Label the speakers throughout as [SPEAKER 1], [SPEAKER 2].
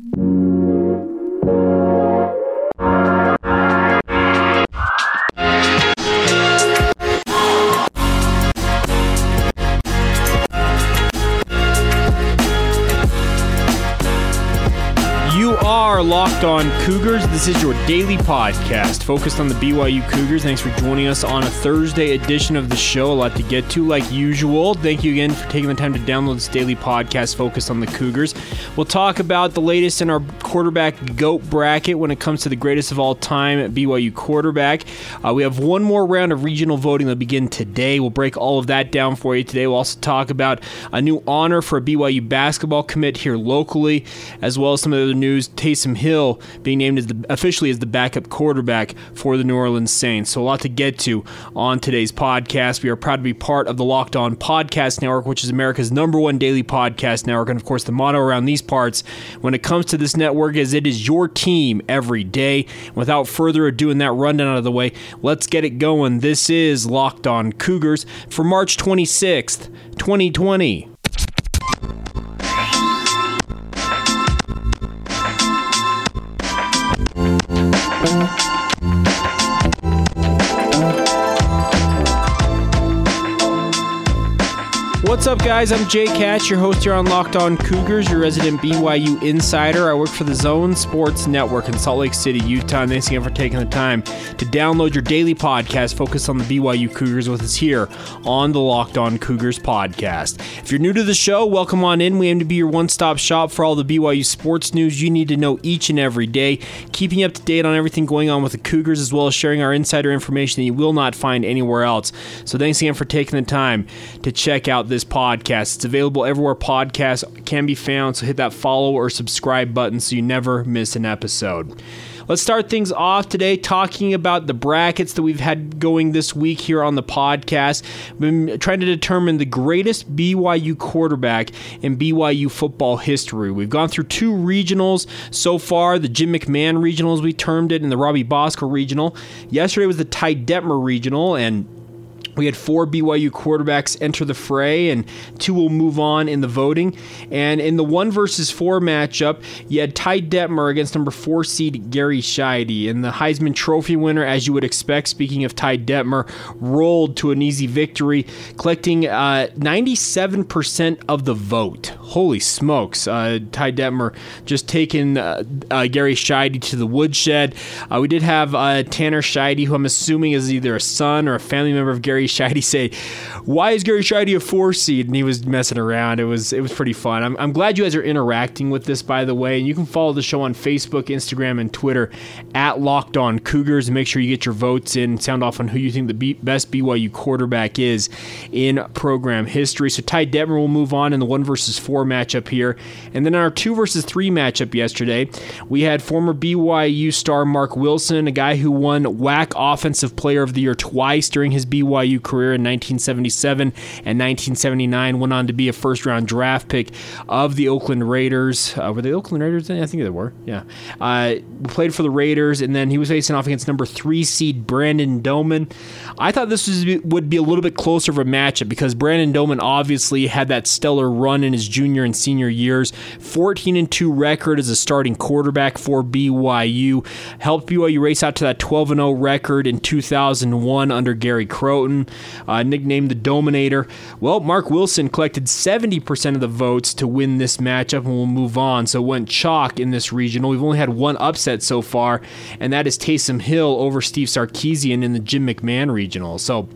[SPEAKER 1] You are locked on Cougars. This is your daily podcast focused on the BYU Cougars. Thanks for joining us on a Thursday edition of the show. A lot to get to, like usual. Thank you again for taking the time to download this daily podcast focused on the Cougars. We'll talk about the latest in our quarterback GOAT bracket when it comes to the greatest of all time at BYU quarterback. Uh, we have one more round of regional voting that'll begin today. We'll break all of that down for you today. We'll also talk about a new honor for a BYU basketball commit here locally, as well as some of the news. Taysom Hill being named as the, officially as the backup quarterback for the New Orleans Saints. So a lot to get to on today's podcast. We are proud to be part of the Locked On Podcast Network, which is America's number one daily podcast network. And of course, the motto around these parts when it comes to this network is it is your team every day. Without further ado, and that rundown out of the way, let's get it going. This is Locked On Cougars for March 26th, 2020. Guys? I'm Jake Hatch, your host here on Locked On Cougars, your resident BYU insider. I work for the Zone Sports Network in Salt Lake City, Utah. And thanks again for taking the time to download your daily podcast focused on the BYU Cougars with us here on the Locked On Cougars podcast. If you're new to the show, welcome on in. We aim to be your one stop shop for all the BYU sports news you need to know each and every day, keeping you up to date on everything going on with the Cougars, as well as sharing our insider information that you will not find anywhere else. So thanks again for taking the time to check out this podcast. It's available everywhere podcasts can be found, so hit that follow or subscribe button so you never miss an episode. Let's start things off today talking about the brackets that we've had going this week here on the podcast. We've been trying to determine the greatest BYU quarterback in BYU football history. We've gone through two regionals so far the Jim McMahon regional, as we termed it, and the Robbie Bosco regional. Yesterday was the Ty Detmer regional, and we had four BYU quarterbacks enter the fray, and two will move on in the voting. And in the one versus four matchup, you had Ty Detmer against number four seed Gary Sheide. And the Heisman Trophy winner, as you would expect, speaking of Ty Detmer, rolled to an easy victory, collecting uh, 97% of the vote. Holy smokes. Uh, Ty Detmer just taking uh, uh, Gary Sheide to the woodshed. Uh, we did have uh, Tanner Sheide, who I'm assuming is either a son or a family member of Gary Sheide, say, "Why is Gary Sheide a four seed?" And he was messing around. It was it was pretty fun. I'm, I'm glad you guys are interacting with this, by the way. And you can follow the show on Facebook, Instagram, and Twitter at Locked On Cougars. Make sure you get your votes in sound off on who you think the best BYU quarterback is in program history. So Ty Detmer will move on in the one versus four matchup here, and then our two versus three matchup yesterday, we had former BYU star Marc Wilson, a guy who won WAC Offensive Player of the Year twice during his BYU career in 1977 and 1979. Went on to be a first round draft pick of the Oakland Raiders. Uh, were they Oakland Raiders? I think they were. Yeah. Uh, played for the Raiders, and then he was facing off against number three seed Brandon Doman. I thought this was, would be a little bit closer of a matchup because Brandon Doman obviously had that stellar run in his junior and senior years. 14 and 2 record as a starting quarterback for BYU. Helped BYU race out to that 12 and 0 record in 2001 under Gary Crowton, uh, nicknamed the Dominator. Well, Marc Wilson collected 70% of the votes to win this matchup, and we'll move on. So went chalk in this regional. We've only had one upset so far, and that is Taysom Hill over Steve Sarkisian in the Jim McMahon regional. So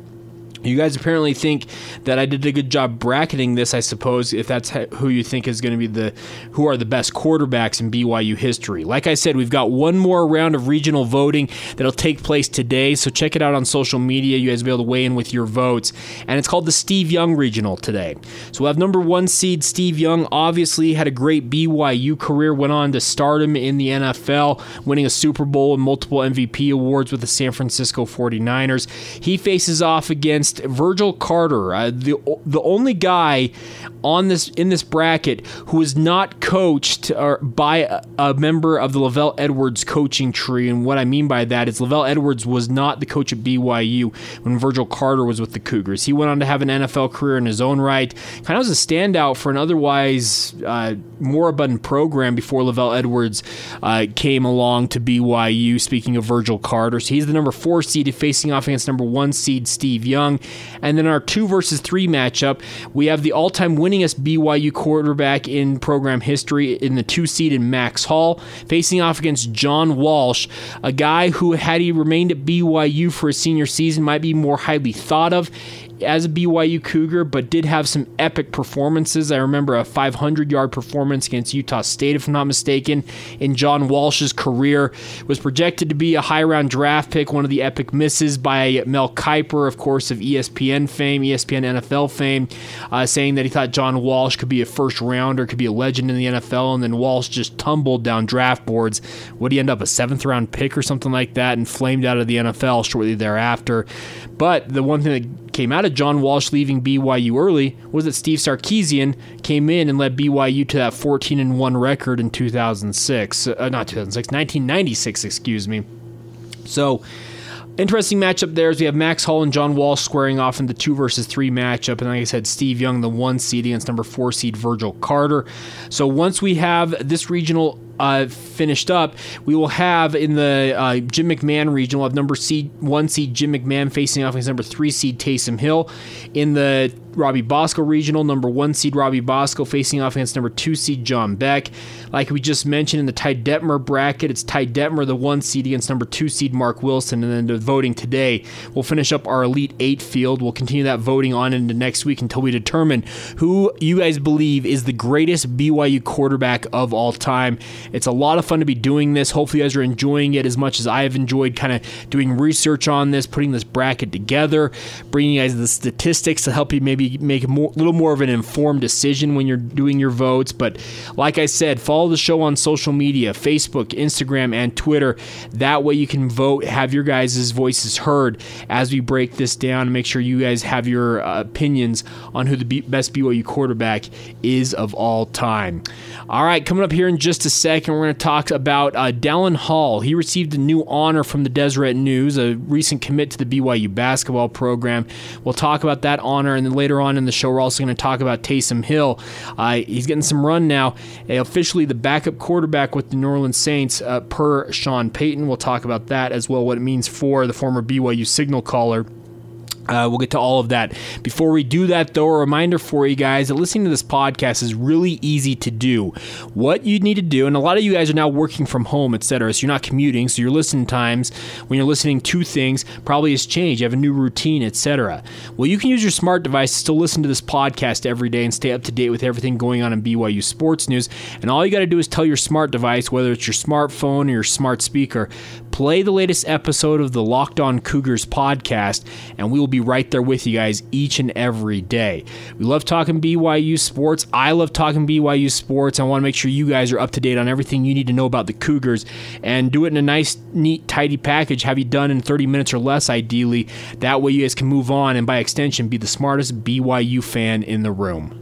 [SPEAKER 1] You guys apparently think that I did a good job bracketing this, I suppose, if that's who you think is going to be the who are the best quarterbacks in BYU history. Like I said, we've got one more round of regional voting that'll take place today, so check it out on social media. You guys will be able to weigh in with your votes, and it's called the Steve Young Regional today. So we'll have number one seed Steve Young. Obviously, had a great BYU career, went on to stardom in the NFL, winning a Super Bowl and multiple MVP awards with the San Francisco 49ers. He faces off against against Virgil Carter, uh, the the only guy on this in this bracket who is not coached by a, a, member of the LaVell Edwards coaching tree. And what I mean by that is LaVell Edwards was not the coach at BYU when Virgil Carter was with the Cougars. He went on to have an NFL career in his own right. Kind of was a standout for an otherwise uh, moribund program before LaVell Edwards uh, came along to BYU. Speaking of Virgil Carter, so he's the number four seed facing off against number one seed Steve Young. And then our two versus three matchup, we have the all time winningest BYU quarterback in program history in the two seed in Max Hall, facing off against John Walsh, a guy who, had he remained at BYU for his senior season, might be more highly thought of as a BYU Cougar, but did have some epic performances. I remember a 500 yard performance against Utah State, if I'm not mistaken, in John Walsh's career. Was projected to be a high round draft pick, one of the epic misses by Mel Kiper, of course, of ESPN fame, ESPN NFL fame, uh, saying that he thought John Walsh could be a first rounder, could be a legend in the NFL, and then Walsh just tumbled down draft boards. Would he end up a seventh round pick or something like that and flamed out of the NFL shortly thereafter? But the one thing that came out of John Walsh leaving BYU early was that Steve Sarkisian came in and led BYU to that 14 and 1 record in 2006. Uh, not 2006, 1996, excuse me. So, interesting matchup there is we have Max Hall and John Walsh squaring off in the two versus three matchup. And like I said, Steve Young, the one seed against number four seed Virgil Carter. So once we have this regional uh, finished up, we will have in the uh, Jim McMahon region, we'll have number seed one seed Jim McMahon facing off against number three seed Taysom Hill. In the Robbie Bosco regional, number one seed Robbie Bosco facing off against number two seed John Beck. Like we just mentioned in the Ty Detmer bracket, it's Ty Detmer, the one seed against number two seed Marc Wilson. And then the voting today, we'll finish up our Elite Eight field. We'll continue that voting on into next week until we determine who you guys believe is the greatest BYU quarterback of all time. It's a lot of fun to be doing this. Hopefully, you guys are enjoying it as much as I have enjoyed kind of doing research on this, putting this bracket together, bringing you guys the statistics to help you maybe make a more, little more of an informed decision when you're doing your votes. But like I said, follow the show on social media Facebook, Instagram, and Twitter. That way you can vote, have your guys' voices heard as we break this down, and make sure you guys have your uh, opinions on who the best BYU quarterback is of all time. All right, coming up here in just a second, we're going to talk about uh, Dallin Hall. He received a new honor from the Deseret News, a recent commit to the BYU basketball program. We'll talk about that honor, and then later on in the show, we're also going to talk about Taysom Hill. Uh, he's getting some run now, uh, officially the backup quarterback with the New Orleans Saints uh, per Sean Payton. We'll talk about that as well, what it means for the former BYU signal caller. Uh, we'll get to all of that. Before we do that, though, a reminder for you guys that listening to this podcast is really easy to do. What you need to do, and a lot of you guys are now working from home, etc., so you're not commuting, so your listening times when you're listening to things probably has changed. You have a new routine, etc. Well, you can use your smart device to listen to this podcast every day and stay up to date with everything going on in BYU sports news. And all you got to do is tell your smart device, whether it's your smartphone or your smart speaker, play the latest episode of the Locked On Cougars podcast, and we will be right there with you guys each and every day. We love talking BYU sports. I love talking BYU sports. I want to make sure you guys are up to date on everything you need to know about the Cougars and do it in a nice, neat, tidy package. Have you done in 30 minutes or less, ideally. That way, you guys can move on and by extension, be the smartest BYU fan in the room.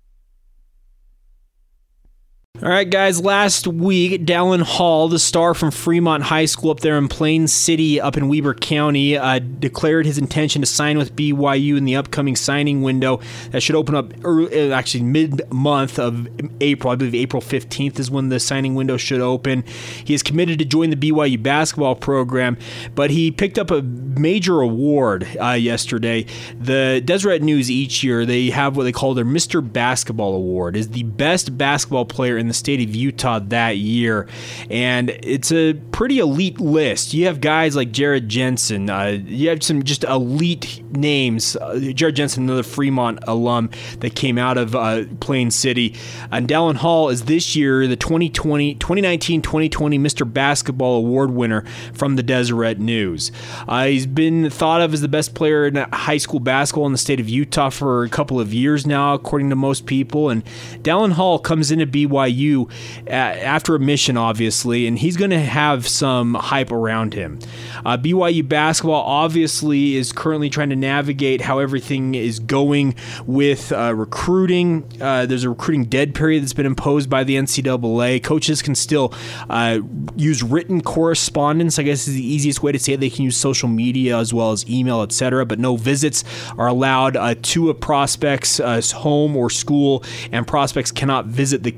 [SPEAKER 1] All right, guys. Last week, Dallin Hall, the star from Fremont High School up there in Plain City, up in Weber County, uh, declared his intention to sign with BYU in the upcoming signing window that should open up early, uh, actually mid month of April. I believe April 15th is when the signing window should open. He is committed to join the BYU basketball program, but he picked up a major award uh, yesterday. The Deseret News each year they have what they call their Mr. Basketball Award, is the best basketball player in the state of Utah that year. And it's a pretty elite list. You have guys like Jared Jensen, uh, you have some just elite names. Uh, Jared Jensen, another Fremont alum that came out of uh, Plain City. And Dallin Hall is this year the 2020, 2019 2020 Mr. Basketball Award winner from the Deseret News. Uh, he's been thought of as the best player in high school basketball in the state of Utah for a couple of years now, according to most people. And Dallin Hall comes into BYU BYU after a mission, obviously, and he's going to have some hype around him. Uh, BYU basketball obviously is currently trying to navigate how everything is going with uh, recruiting. Uh, there's a recruiting dead period that's been imposed by the NCAA. Coaches can still uh, use written correspondence. I guess is the easiest way to say it. They can use social media as well as email, etc. But no visits are allowed uh, to a prospect's uh, home or school, and prospects cannot visit the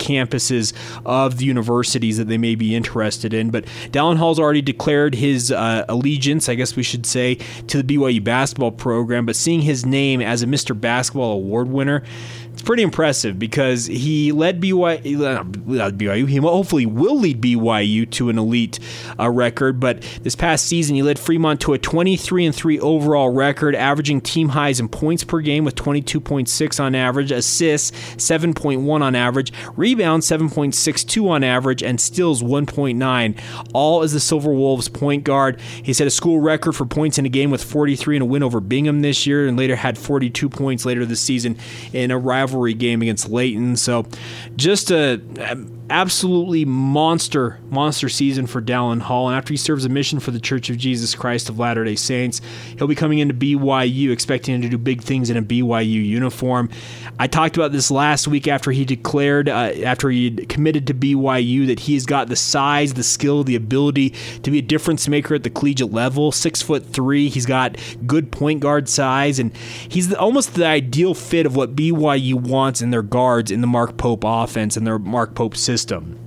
[SPEAKER 1] campuses of the universities that they may be interested in. But Dallin Hall's already declared his uh, allegiance, I guess we should say, to the BYU basketball program. But seeing his name as a Mr. Basketball Award winner, it's pretty impressive because he led BYU, he hopefully will lead BYU to an elite uh, record. But this past season, he led Fremont to a 23 and 3 overall record, averaging team highs in points per game with 22.6 on average, assists 7.1 on average, rebounds 7.62 on average, and steals 1.9, all as the Silver Wolves point guard. He set a school record for points in a game with 43 in a win over Bingham this year, and later had 42 points later this season in a rivalry game against Layton. So just a absolutely monster, monster season for Dallin Hall. And after he serves a mission for the Church of Jesus Christ of Latter day Saints, he'll be coming into BYU, expecting him to do big things in a BYU uniform. I talked about this last week after he declared, uh, after he committed to BYU, that he's got the size, the skill, the ability to be a difference maker at the collegiate level. Six foot three, he's got good point guard size, and he's the, almost the ideal fit of what BYU wants in their guards in the Mark Pope offense and their Mark Pope system system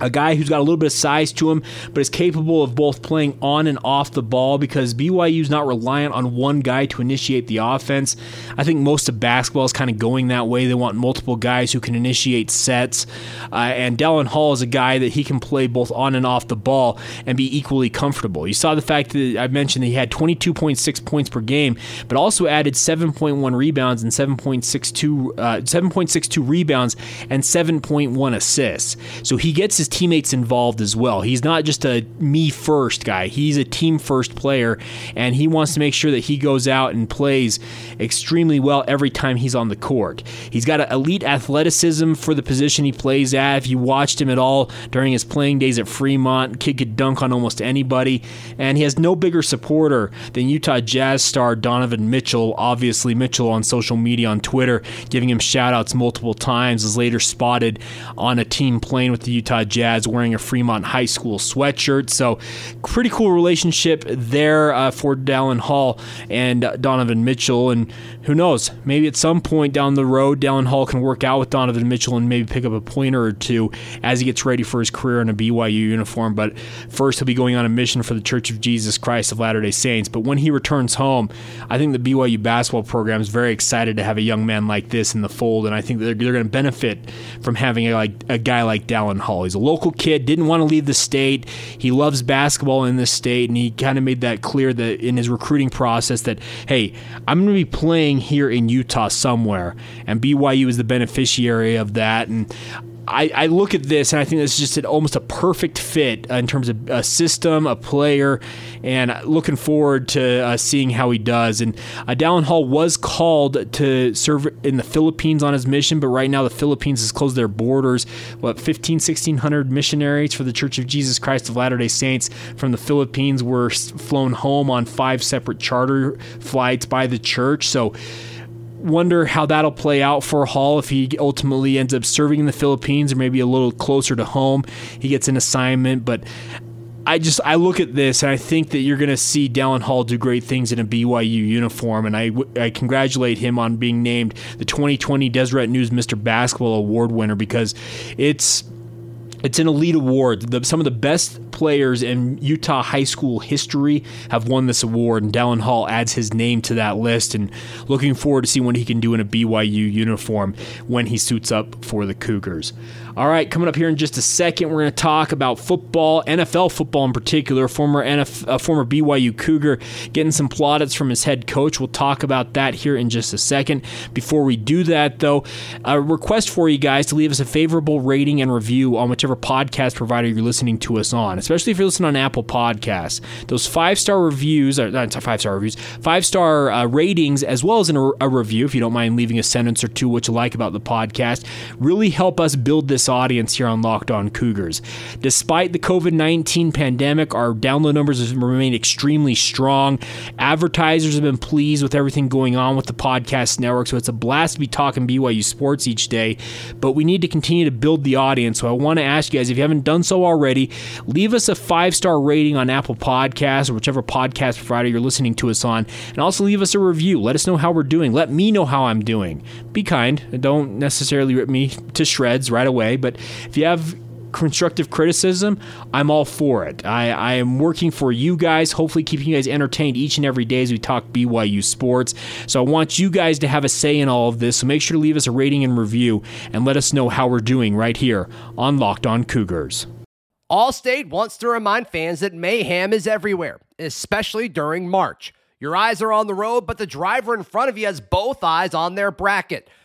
[SPEAKER 1] a guy who's got a little bit of size to him, but is capable of both playing on and off the ball because BYU is not reliant on one guy to initiate the offense. I think most of basketball is kind of going that way. They want multiple guys who can initiate sets. Uh, and Dallin Hall is a guy that he can play both on and off the ball and be equally comfortable. You saw the fact that I mentioned that he had 22.6 points per game, but also added 7.1 rebounds and 7.62 uh, 7.62 rebounds and 7.1 assists. So he gets his teammates involved as well. He's not just a me first guy, he's a team first player, and he wants to make sure that he goes out and plays extremely well every time he's on the court. He's got an elite athleticism for the position he plays at. If you watched him at all during his playing days at Fremont, kid could dunk on almost anybody, and he has no bigger supporter than Utah Jazz star Donovan Mitchell. Obviously, Mitchell on social media on Twitter giving him shout outs multiple times, is later spotted on a team playing with the Utah Jazz Jazz wearing a Fremont High School sweatshirt. So, pretty cool relationship there uh, for Dallin Hall and uh, Donovan Mitchell. And who knows, maybe at some point down the road, Dallin Hall can work out with Donovan Mitchell and maybe pick up a pointer or two as he gets ready for his career in a BYU uniform. But first, he'll be going on a mission for the Church of Jesus Christ of Latter day Saints. But when he returns home, I think the BYU basketball program is very excited to have a young man like this in the fold. And I think they're, they're going to benefit from having a, like, a guy like Dallin Hall. He's a local kid, didn't want to leave the state. He loves basketball in this state, and he kind of made that clear that in his recruiting process that, hey, I'm going to be playing here in Utah somewhere, and BYU is the beneficiary of that. And I, I, look at this and I think this is just an, almost a perfect fit in terms of a system, a player, and looking forward to uh, seeing how he does. And uh, Dallin Hall was called to serve in the Philippines on his mission, but right now the Philippines has closed their borders. What, 15, 1600 missionaries for the Church of Jesus Christ of Latter day Saints from the Philippines were flown home on five separate charter flights by the church. So, wonder how that'll play out for Hall if he ultimately ends up serving in the Philippines or maybe a little closer to home. He gets an assignment, but I just I look at this and I think that you're going to see Dallin Hall do great things in a BYU uniform, and I, I congratulate him on being named the 2020 Deseret News Mr. Basketball Award winner because it's it's an elite award. The, some of the best players in Utah high school history have won this award, and Dallin Hall adds his name to that list. And looking forward to see what he can do in a BYU uniform when he suits up for the Cougars. All right, coming up here in just a second, we're going to talk about football, NFL football in particular. Former NF, uh, former BYU Cougar getting some plaudits from his head coach. We'll talk about that here in just a second. Before we do that, though, a request for you guys to leave us a favorable rating and review on whichever podcast provider you're listening to us on, especially if you're listening on Apple Podcasts. Those five star reviews, or not five star reviews, five star uh, ratings, as well as a, a review, if you don't mind leaving a sentence or two what you like about the podcast, really help us build this audience here on Locked On Cougars. Despite the COVID 19 pandemic, our download numbers have remained extremely strong. Advertisers have been pleased with everything going on with the podcast network, so it's a blast to be talking BYU sports each day. But we need to continue to build the audience. So I want to ask you guys, if you haven't done so already, leave us a five star rating on Apple Podcasts or whichever podcast provider you're listening to us on, and also leave us a review. Let us know how we're doing. Let me know how I'm doing. Be kind. Don't necessarily rip me to shreds right away, but if you have constructive criticism, I'm all for it. I, I am working for you guys, hopefully keeping you guys entertained each and every day as we talk BYU sports. So I want you guys to have a say in all of this. So make sure to leave us a rating and review and let us know how we're doing right here on Locked On Cougars.
[SPEAKER 2] Allstate wants to remind fans that mayhem is everywhere, especially during March. Your eyes are on the road, but the driver in front of you has both eyes on their bracket.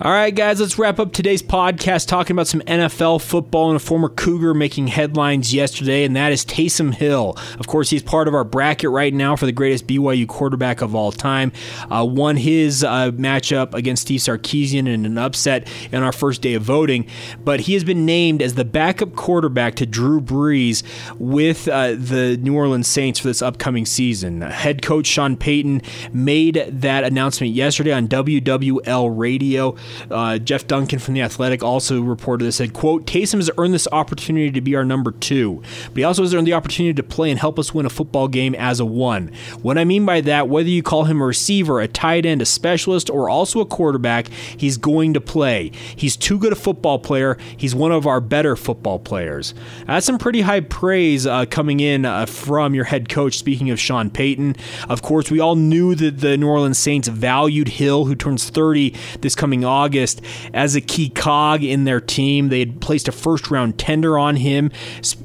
[SPEAKER 1] All right, guys, let's wrap up today's podcast talking about some NFL football and a former Cougar making headlines yesterday, and that is Taysom Hill. Of course, he's part of our bracket right now for the greatest BYU quarterback of all time. Uh, won his uh, matchup against Steve Sarkisian in an upset in our first day of voting, but he has been named as the backup quarterback to Drew Brees with uh, the New Orleans Saints for this upcoming season. Head coach Sean Payton made that announcement yesterday on WWL Radio. Uh, Jeff Duncan from The Athletic also reported this, said, quote, Taysom has earned this opportunity to be our number two, but he also has earned the opportunity to play and help us win a football game as a one. What I mean by that, whether you call him a receiver, a tight end, a specialist, or also a quarterback, he's going to play. He's too good a football player. He's one of our better football players. That's some pretty high praise uh, coming in uh, from your head coach, speaking of Sean Payton. Of course, we all knew that the New Orleans Saints valued Hill, who turns 30 this coming August as a key cog in their team. They had placed a first round tender on him,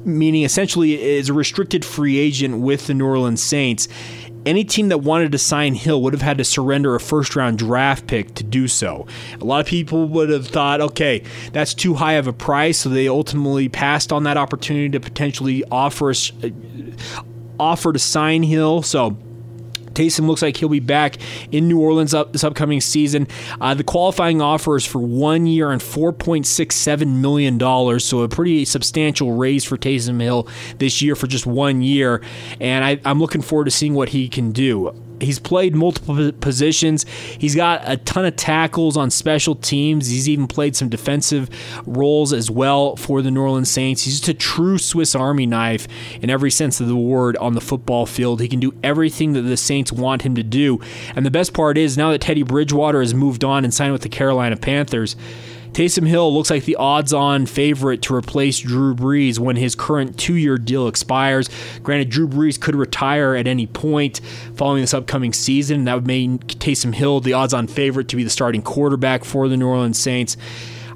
[SPEAKER 1] meaning essentially is a restricted free agent with the New Orleans Saints. Any team that wanted to sign Hill would have had to surrender a first round draft pick to do so. A lot of people would have thought, okay, that's too high of a price, so they ultimately passed on that opportunity to potentially offer uh, offer to sign Hill. So Taysom looks like he'll be back in New Orleans up this upcoming season. Uh, the qualifying offer is for one year and $4.67 million, so a pretty substantial raise for Taysom Hill this year for just one year. And I, I'm looking forward to seeing what he can do. He's played multiple positions. He's got a ton of tackles on special teams. He's even played some defensive roles as well for the New Orleans Saints. He's just a true Swiss Army knife in every sense of the word on the football field. He can do everything that the Saints want him to do. And the best part is now that Teddy Bridgewater has moved on and signed with the Carolina Panthers, Taysom Hill looks like the odds on favorite to replace Drew Brees when his current two year deal expires. Granted, Drew Brees could retire at any point following this upcoming season. That would make Taysom Hill the odds on favorite to be the starting quarterback for the New Orleans Saints.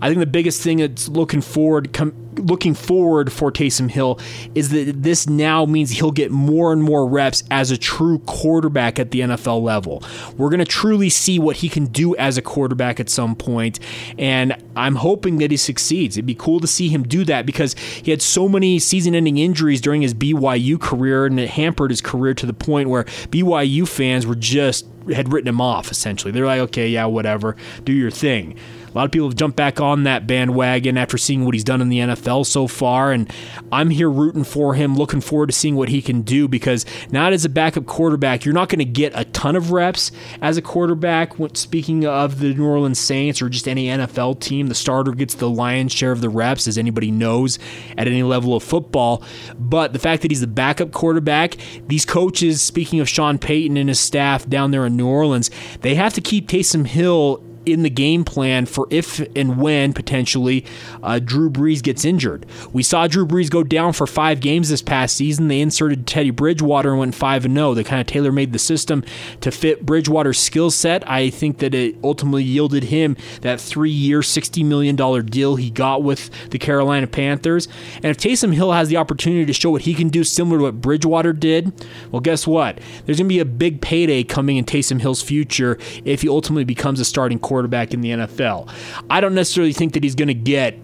[SPEAKER 1] I think the biggest thing that's looking forward com- looking forward for Taysom Hill is that this now means he'll get more and more reps as a true quarterback at the NFL level. We're going to truly see what he can do as a quarterback at some point, and I'm hoping that he succeeds. It'd be cool to see him do that because he had so many season-ending injuries during his BYU career, and it hampered his career to the point where BYU fans were just had written him off essentially. They're like, okay, yeah, whatever, do your thing. A lot of people have jumped back on that bandwagon after seeing what he's done in the NFL so far, and I'm here rooting for him, looking forward to seeing what he can do because not as a backup quarterback, you're not going to get a ton of reps as a quarterback. Speaking of the New Orleans Saints or just any NFL team, the starter gets the lion's share of the reps, as anybody knows at any level of football. But the fact that he's the backup quarterback, these coaches, speaking of Sean Payton and his staff down there in New Orleans, they have to keep Taysom Hill in the game plan for if and when potentially uh, Drew Brees gets injured. We saw Drew Brees go down for five games this past season. They inserted Teddy Bridgewater and went 5 and 0. They kind of tailor made the system to fit Bridgewater's skill set. I think that it ultimately yielded him that three year, $60 million deal he got with the Carolina Panthers. And if Taysom Hill has the opportunity to show what he can do similar to what Bridgewater did, well, guess what? There's going to be a big payday coming in Taysom Hill's future if he ultimately becomes a starting quarterback quarterback in the NFL. I don't necessarily think that he's going to get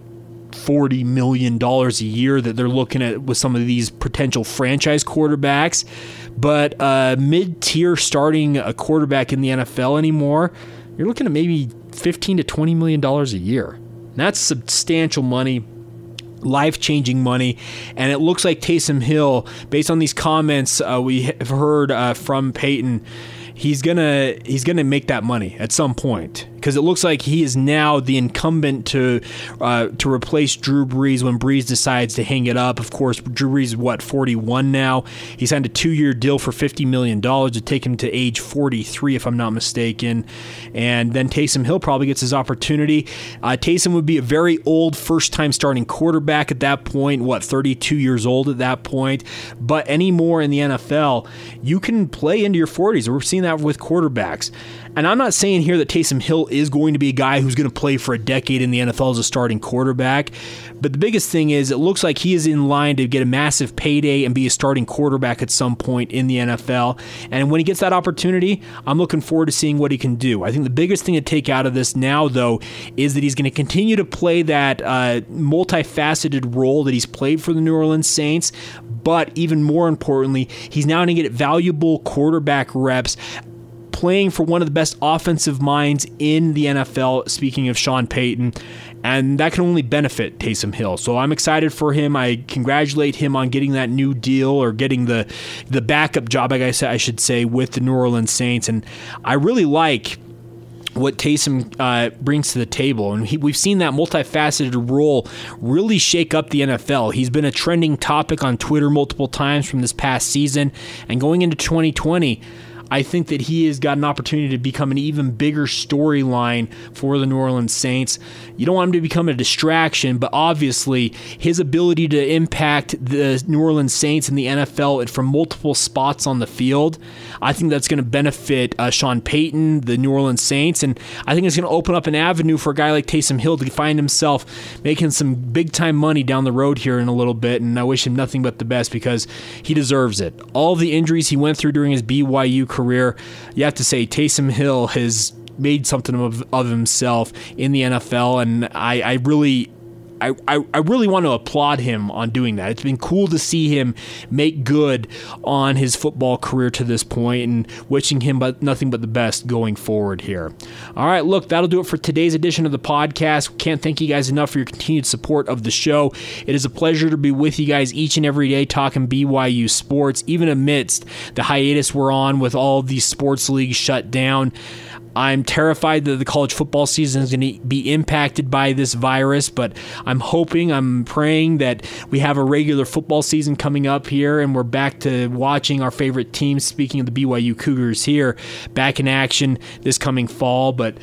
[SPEAKER 1] $40 million a year that they're looking at with some of these potential franchise quarterbacks. But uh, mid tier starting a quarterback in the NFL anymore, you're looking at maybe 15 to $20 million a year. And that's substantial money life changing money. And it looks like Taysom Hill, based on these comments uh, we have heard uh, from Payton, he's gonna he's gonna make that money at some point because it looks like he is now the incumbent to uh, to replace Drew Brees when Brees decides to hang it up. Of course, Drew Brees is what 41 now. He signed a two-year deal for 50 million dollars to take him to age 43, if I'm not mistaken. And then Taysom Hill probably gets his opportunity. Uh, Taysom would be a very old first-time starting quarterback at that point. What 32 years old at that point. But anymore in the NFL, you can play into your 40s. We're seeing that with quarterbacks. And I'm not saying here that Taysom Hill is going to be a guy who's going to play for a decade in the NFL as a starting quarterback. But the biggest thing is, it looks like he is in line to get a massive payday and be a starting quarterback at some point in the NFL. And when he gets that opportunity, I'm looking forward to seeing what he can do. I think the biggest thing to take out of this now, though, is that he's going to continue to play that uh, multifaceted role that he's played for the New Orleans Saints. But even more importantly, he's now going to get valuable quarterback reps playing for one of the best offensive minds in the NFL, speaking of Sean Payton, and that can only benefit Taysom Hill. So I'm excited for him. I congratulate him on getting that new deal or getting the the backup job, I guess I should say, with the New Orleans Saints. And I really like what Taysom uh, brings to the table. And he, we've seen that multifaceted role really shake up the NFL. He's been a trending topic on Twitter multiple times from this past season. And going into 2020, I think that he has got an opportunity to become an even bigger storyline for the New Orleans Saints. You don't want him to become a distraction, but obviously his ability to impact the New Orleans Saints and the NFL from multiple spots on the field, I think that's going to benefit uh, Sean Payton, the New Orleans Saints, and I think it's going to open up an avenue for a guy like Taysom Hill to find himself making some big time money down the road here in a little bit. And I wish him nothing but the best because he deserves it. All the injuries he went through during his BYU career career, you have to say Taysom Hill has made something of, of himself in the NFL, and I, I really I, I, I really want to applaud him on doing that. It's been cool to see him make good on his football career to this point and wishing him but nothing but the best going forward here. All right, look, that'll do it for today's edition of the podcast. Can't thank you guys enough for your continued support of the show. It is a pleasure to be with you guys each and every day talking BYU sports, even amidst the hiatus we're on with all these sports leagues shut down. I'm terrified that the college football season is going to be impacted by this virus, but I'm hoping, I'm praying that we have a regular football season coming up here and we're back to watching our favorite teams, speaking of the BYU Cougars here, back in action this coming fall. But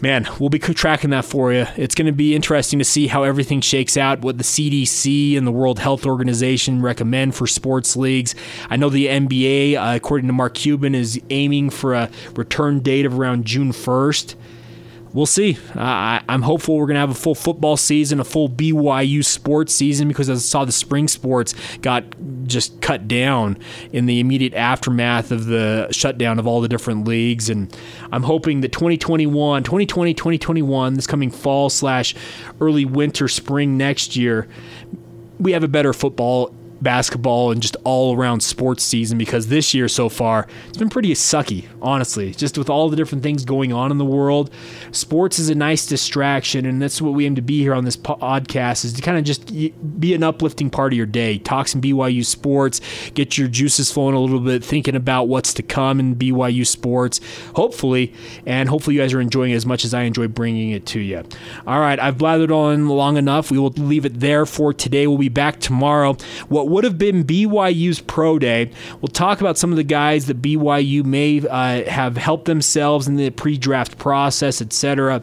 [SPEAKER 1] man, we'll be tracking that for you. It's going to be interesting to see how everything shakes out, what the CDC and the World Health Organization recommend for sports leagues. I know the NBA, uh, according to Mark Cuban, is aiming for a return date of around June 1st. We'll see. I'm hopeful we're going to have a full football season, a full BYU sports season, because I saw the spring sports got just cut down in the immediate aftermath of the shutdown of all the different leagues. And I'm hoping that 2021, 2020, 2021, this coming fall slash early winter, spring next year, we have a better football basketball and just all around sports season because this year so far it's been pretty sucky, honestly. Just with all the different things going on in the world, sports is a nice distraction, and that's what we aim to be here on this podcast is to kind of just be an uplifting part of your day. Talk some BYU sports, get your juices flowing a little bit, thinking about what's to come in BYU sports, hopefully, and hopefully you guys are enjoying it as much as I enjoy bringing it to you. All right, I've blathered on long enough. We will leave it there for today. We'll be back tomorrow. What would have been BYU's pro day. We'll talk about some of the guys that BYU may uh, have helped themselves in the pre draft process, etc.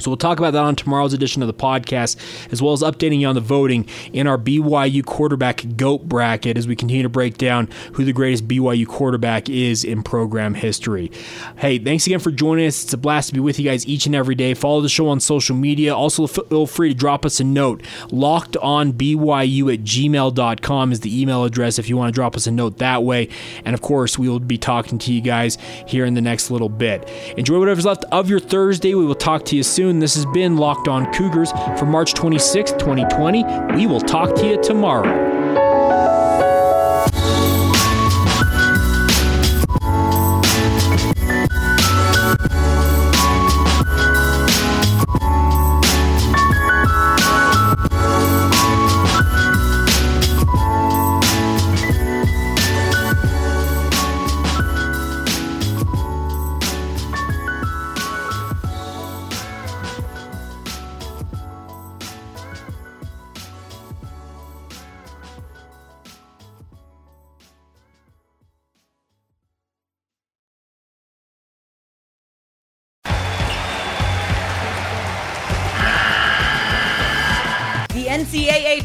[SPEAKER 1] So we'll talk about that on tomorrow's edition of the podcast, as well as updating you on the voting in our BYU quarterback GOAT bracket as we continue to break down who the greatest BYU quarterback is in program history. Hey, thanks again for joining us. It's a blast to be with you guys each and every day. Follow the show on social media. Also, feel free to drop us a note. Locked on BYU at gmail.com is the email address if you want to drop us a note that way. And of course, we will be talking to you guys here in the next little bit. Enjoy whatever's left of your Thursday. We will talk to you soon This has been Locked On Cougars for March 26, 2020. We will talk to you tomorrow.